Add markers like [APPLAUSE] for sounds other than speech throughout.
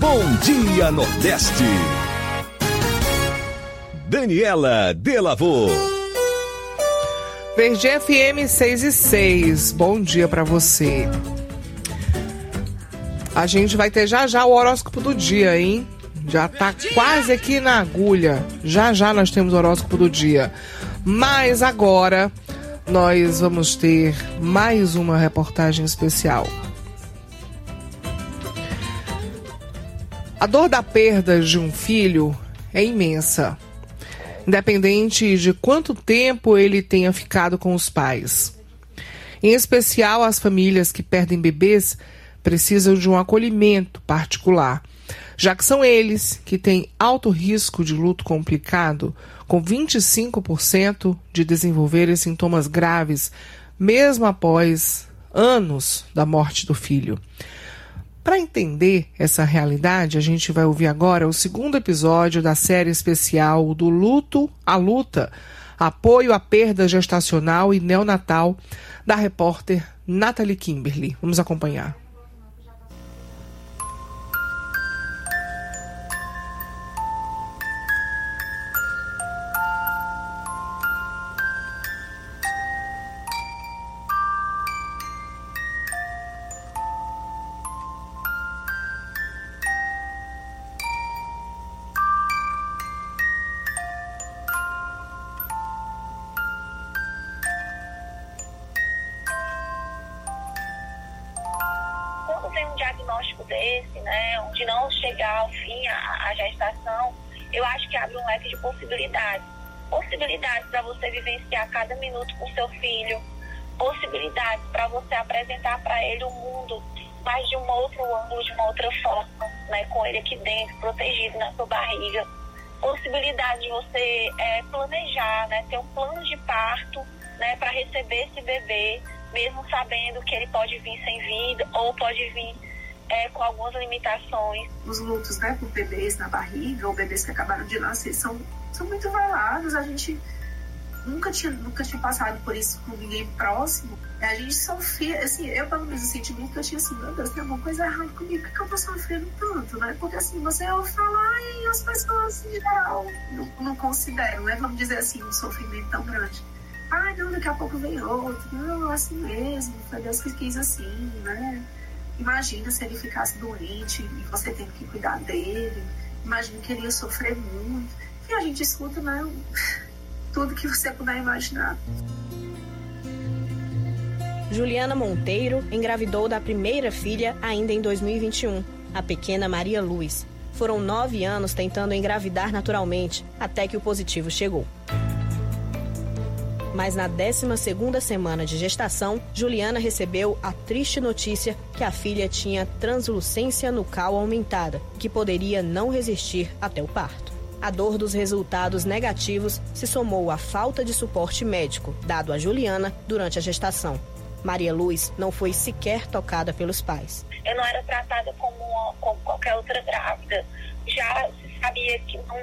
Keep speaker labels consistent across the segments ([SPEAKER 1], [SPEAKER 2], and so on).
[SPEAKER 1] Bom Dia Nordeste. Daniela Delavô.
[SPEAKER 2] Verde FM 6 e 6. Bom dia para você. A gente vai ter já já o horóscopo do dia, hein? Já tá quase aqui na agulha. Já já nós temos o horóscopo do dia. Mas agora nós vamos ter mais uma reportagem especial. A dor da perda de um filho é imensa, independente de quanto tempo ele tenha ficado com os pais. Em especial, as famílias que perdem bebês precisam de um acolhimento particular, já que são eles que têm alto risco de luto complicado, com 25% de desenvolverem sintomas graves, mesmo após anos da morte do filho. Para entender essa realidade, a gente vai ouvir agora o segundo episódio da série especial do Luto à Luta, apoio à perda gestacional e neonatal, da repórter Natalie Kimberly. Vamos acompanhar.
[SPEAKER 3] Desse, né, onde não chegar ao fim a, a gestação, eu acho que abre um leque de possibilidades. Possibilidades para você vivenciar cada minuto com seu filho, possibilidades para você apresentar para ele o mundo mas de um outro ângulo, de uma outra forma, né, com ele aqui dentro, protegido na sua barriga. Possibilidade de você é, planejar, né, ter um plano de parto né, para receber esse bebê, mesmo sabendo que ele pode vir sem vida ou pode vir é, com algumas limitações.
[SPEAKER 4] Os lutos, né, por bebês na barriga ou bebês que acabaram de nascer são, são muito velados. A gente nunca tinha, nunca tinha passado por isso com ninguém próximo. A gente sofria, assim, eu pelo menos o sentimento que eu tinha assim, meu Deus, tem alguma coisa errada comigo, por que eu tô sofrendo tanto, né? Porque assim, você ouve falar e as pessoas em geral não, não consideram, né? Vamos dizer assim, um sofrimento tão grande. Ai, não, daqui a pouco vem outro. Não, assim mesmo, foi Deus que quis assim, né? Imagina se ele ficasse doente e você tendo que cuidar dele. Imagina que ele ia sofrer muito. E a gente escuta, né? [LAUGHS] Tudo que você puder imaginar.
[SPEAKER 5] Juliana Monteiro engravidou da primeira filha ainda em 2021, a pequena Maria Luz. Foram nove anos tentando engravidar naturalmente, até que o positivo chegou mas na 12ª semana de gestação, Juliana recebeu a triste notícia que a filha tinha translucência nucal aumentada, que poderia não resistir até o parto. A dor dos resultados negativos se somou à falta de suporte médico dado a Juliana durante a gestação. Maria Luz não foi sequer tocada pelos pais.
[SPEAKER 3] Eu não era tratada como, como qualquer outra grávida. Já se sabia que não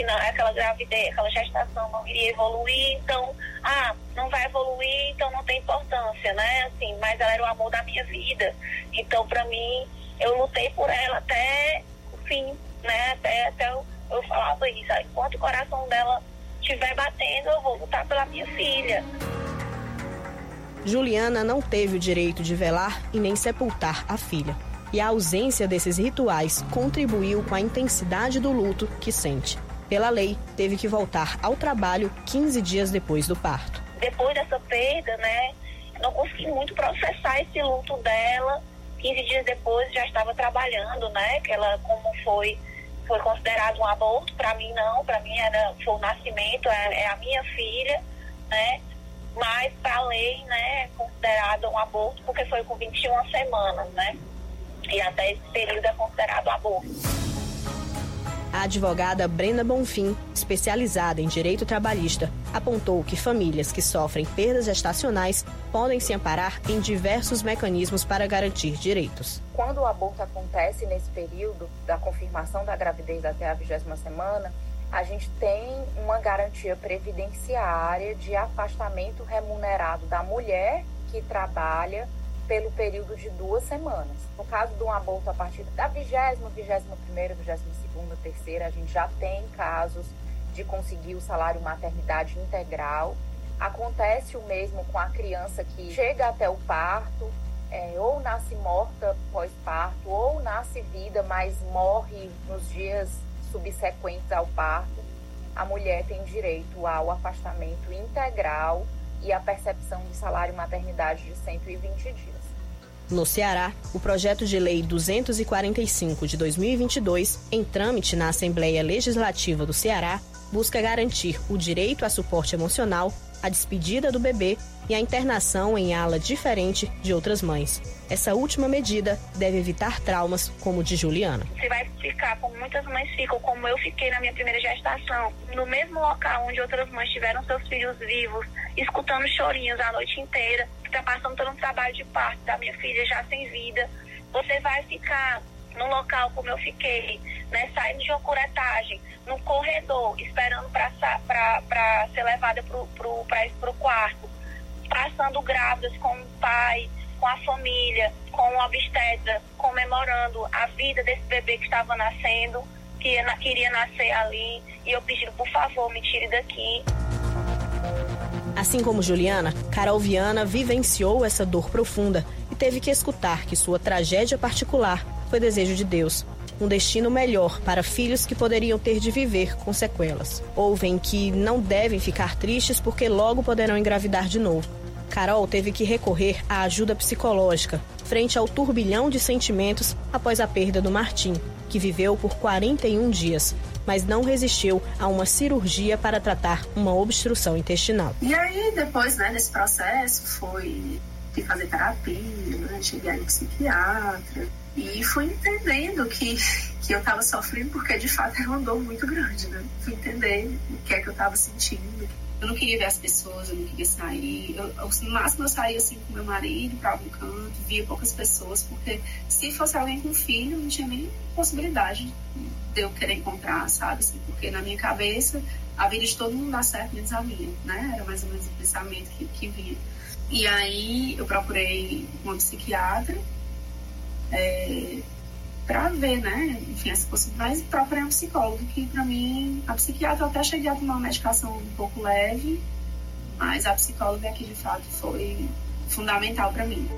[SPEAKER 3] que não, aquela gravidez, aquela gestação não iria evoluir, então, ah, não vai evoluir, então não tem importância, né? Assim, mas ela era o amor da minha vida. Então, para mim, eu lutei por ela até o fim, né? Até, até eu, eu falava isso, enquanto o coração dela estiver batendo, eu vou lutar pela minha filha.
[SPEAKER 5] Juliana não teve o direito de velar e nem sepultar a filha. E a ausência desses rituais contribuiu com a intensidade do luto que sente pela lei, teve que voltar ao trabalho 15 dias depois do parto.
[SPEAKER 3] Depois dessa perda, né, não consegui muito processar esse luto dela. 15 dias depois já estava trabalhando, né, que ela como foi foi considerado um aborto, para mim não, para mim era foi o nascimento, é, é a minha filha, né? Mas para a lei, né, é considerado um aborto porque foi com 21 semanas, né? E até esse período é considerado aborto.
[SPEAKER 5] A advogada Brenda Bonfim, especializada em direito trabalhista, apontou que famílias que sofrem perdas gestacionais podem se amparar em diversos mecanismos para garantir direitos.
[SPEAKER 6] Quando o aborto acontece nesse período da confirmação da gravidez até a vigésima semana, a gente tem uma garantia previdenciária de afastamento remunerado da mulher que trabalha pelo período de duas semanas. No caso de um aborto a partir da vigésima, vigésima primeira, vigésima segunda, terceira, a gente já tem casos de conseguir o salário maternidade integral. Acontece o mesmo com a criança que chega até o parto, é, ou nasce morta pós-parto, ou nasce vida, mas morre nos dias subsequentes ao parto. A mulher tem direito ao afastamento integral e à percepção de salário maternidade de 120 dias.
[SPEAKER 5] No Ceará, o projeto de lei 245 de 2022, em trâmite na Assembleia Legislativa do Ceará, busca garantir o direito a suporte emocional, a despedida do bebê e a internação em ala diferente de outras mães. Essa última medida deve evitar traumas como o de Juliana.
[SPEAKER 3] Você vai ficar como muitas mães ficam, como eu fiquei na minha primeira gestação, no mesmo local onde outras mães tiveram seus filhos vivos, escutando chorinhos a noite inteira, está passando por um trabalho de parto da minha filha já sem vida. Você vai ficar no local como eu fiquei, né, saindo de uma curetagem, no corredor, esperando para ser levada para o quarto, passando grávidas com o pai, com a família, com o obstetra, comemorando a vida desse bebê que estava nascendo, que queria nascer ali, e eu pedindo, por favor, me tire daqui.
[SPEAKER 5] Assim como Juliana, Carol Viana vivenciou essa dor profunda e teve que escutar que sua tragédia particular foi desejo de Deus. Um destino melhor para filhos que poderiam ter de viver com sequelas. Ouvem que não devem ficar tristes porque logo poderão engravidar de novo. Carol teve que recorrer à ajuda psicológica frente ao turbilhão de sentimentos após a perda do Martim, que viveu por 41 dias, mas não resistiu a uma cirurgia para tratar uma obstrução intestinal.
[SPEAKER 4] E aí, depois né, desse processo, foi fazer terapia, né, cheguei em psiquiatra, e fui entendendo que, que eu estava sofrendo porque de fato era uma dor muito grande, né? Fui entender o que é que eu estava sentindo. Eu não queria ver as pessoas, eu não queria sair. Eu, no máximo eu saía assim com meu marido para algum canto, via poucas pessoas, porque se fosse alguém com filho, não tinha nem possibilidade de eu querer encontrar, sabe? Assim, porque na minha cabeça a vida de todo mundo dá certo, menos a minha, né? Era mais ou menos o pensamento que, que vinha. E aí eu procurei uma psiquiatra é, para ver, né, enfim, as possibilidades, procurei um psicólogo, que para mim, a psiquiatra até cheguei a tomar uma medicação um pouco leve, mas a psicóloga aqui de fato foi fundamental para mim.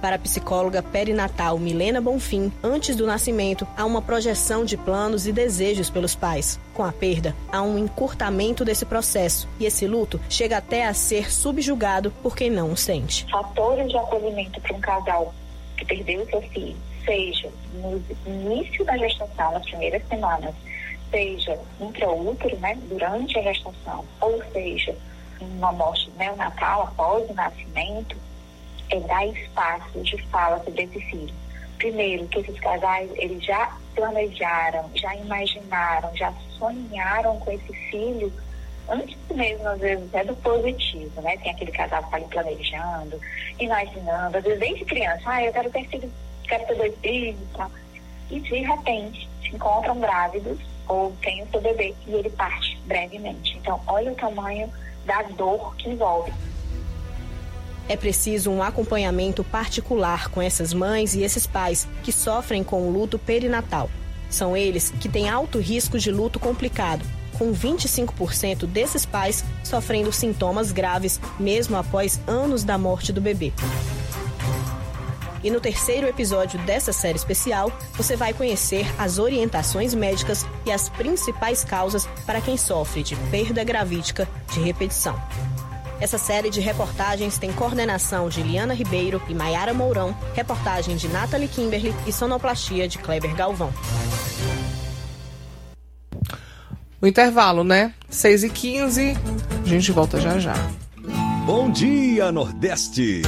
[SPEAKER 5] Para a psicóloga perinatal Milena Bonfim, antes do nascimento, há uma projeção de planos e desejos pelos pais. Com a perda, há um encurtamento desse processo e esse luto chega até a ser subjugado por quem não o sente.
[SPEAKER 7] Fatores de acolhimento para um casal que perdeu o seu filho, seja no início da gestação, nas primeiras semanas, seja intraútero, né, durante a gestação, ou seja, uma morte neonatal após o nascimento, é dar espaço de fala sobre esse filho. Primeiro, que esses casais, eles já planejaram, já imaginaram, já sonharam com esse filho antes mesmo, às vezes, até do positivo, né? Tem aquele casal que está planejando, imaginando, às vezes desde criança, ah, eu quero ter filho, quero ter dois filhos e tal. E de repente se encontram grávidos ou tem o seu bebê e ele parte brevemente. Então, olha o tamanho da dor que envolve.
[SPEAKER 5] É preciso um acompanhamento particular com essas mães e esses pais que sofrem com o luto perinatal. São eles que têm alto risco de luto complicado com 25% desses pais sofrendo sintomas graves mesmo após anos da morte do bebê. E no terceiro episódio dessa série especial, você vai conhecer as orientações médicas e as principais causas para quem sofre de perda gravídica de repetição. Essa série de reportagens tem coordenação de Liana Ribeiro e Maiara Mourão, reportagem de Nathalie Kimberly e sonoplastia de Kleber Galvão.
[SPEAKER 2] O intervalo, né? 6 e 15 A gente volta já já.
[SPEAKER 1] Bom dia, Nordeste!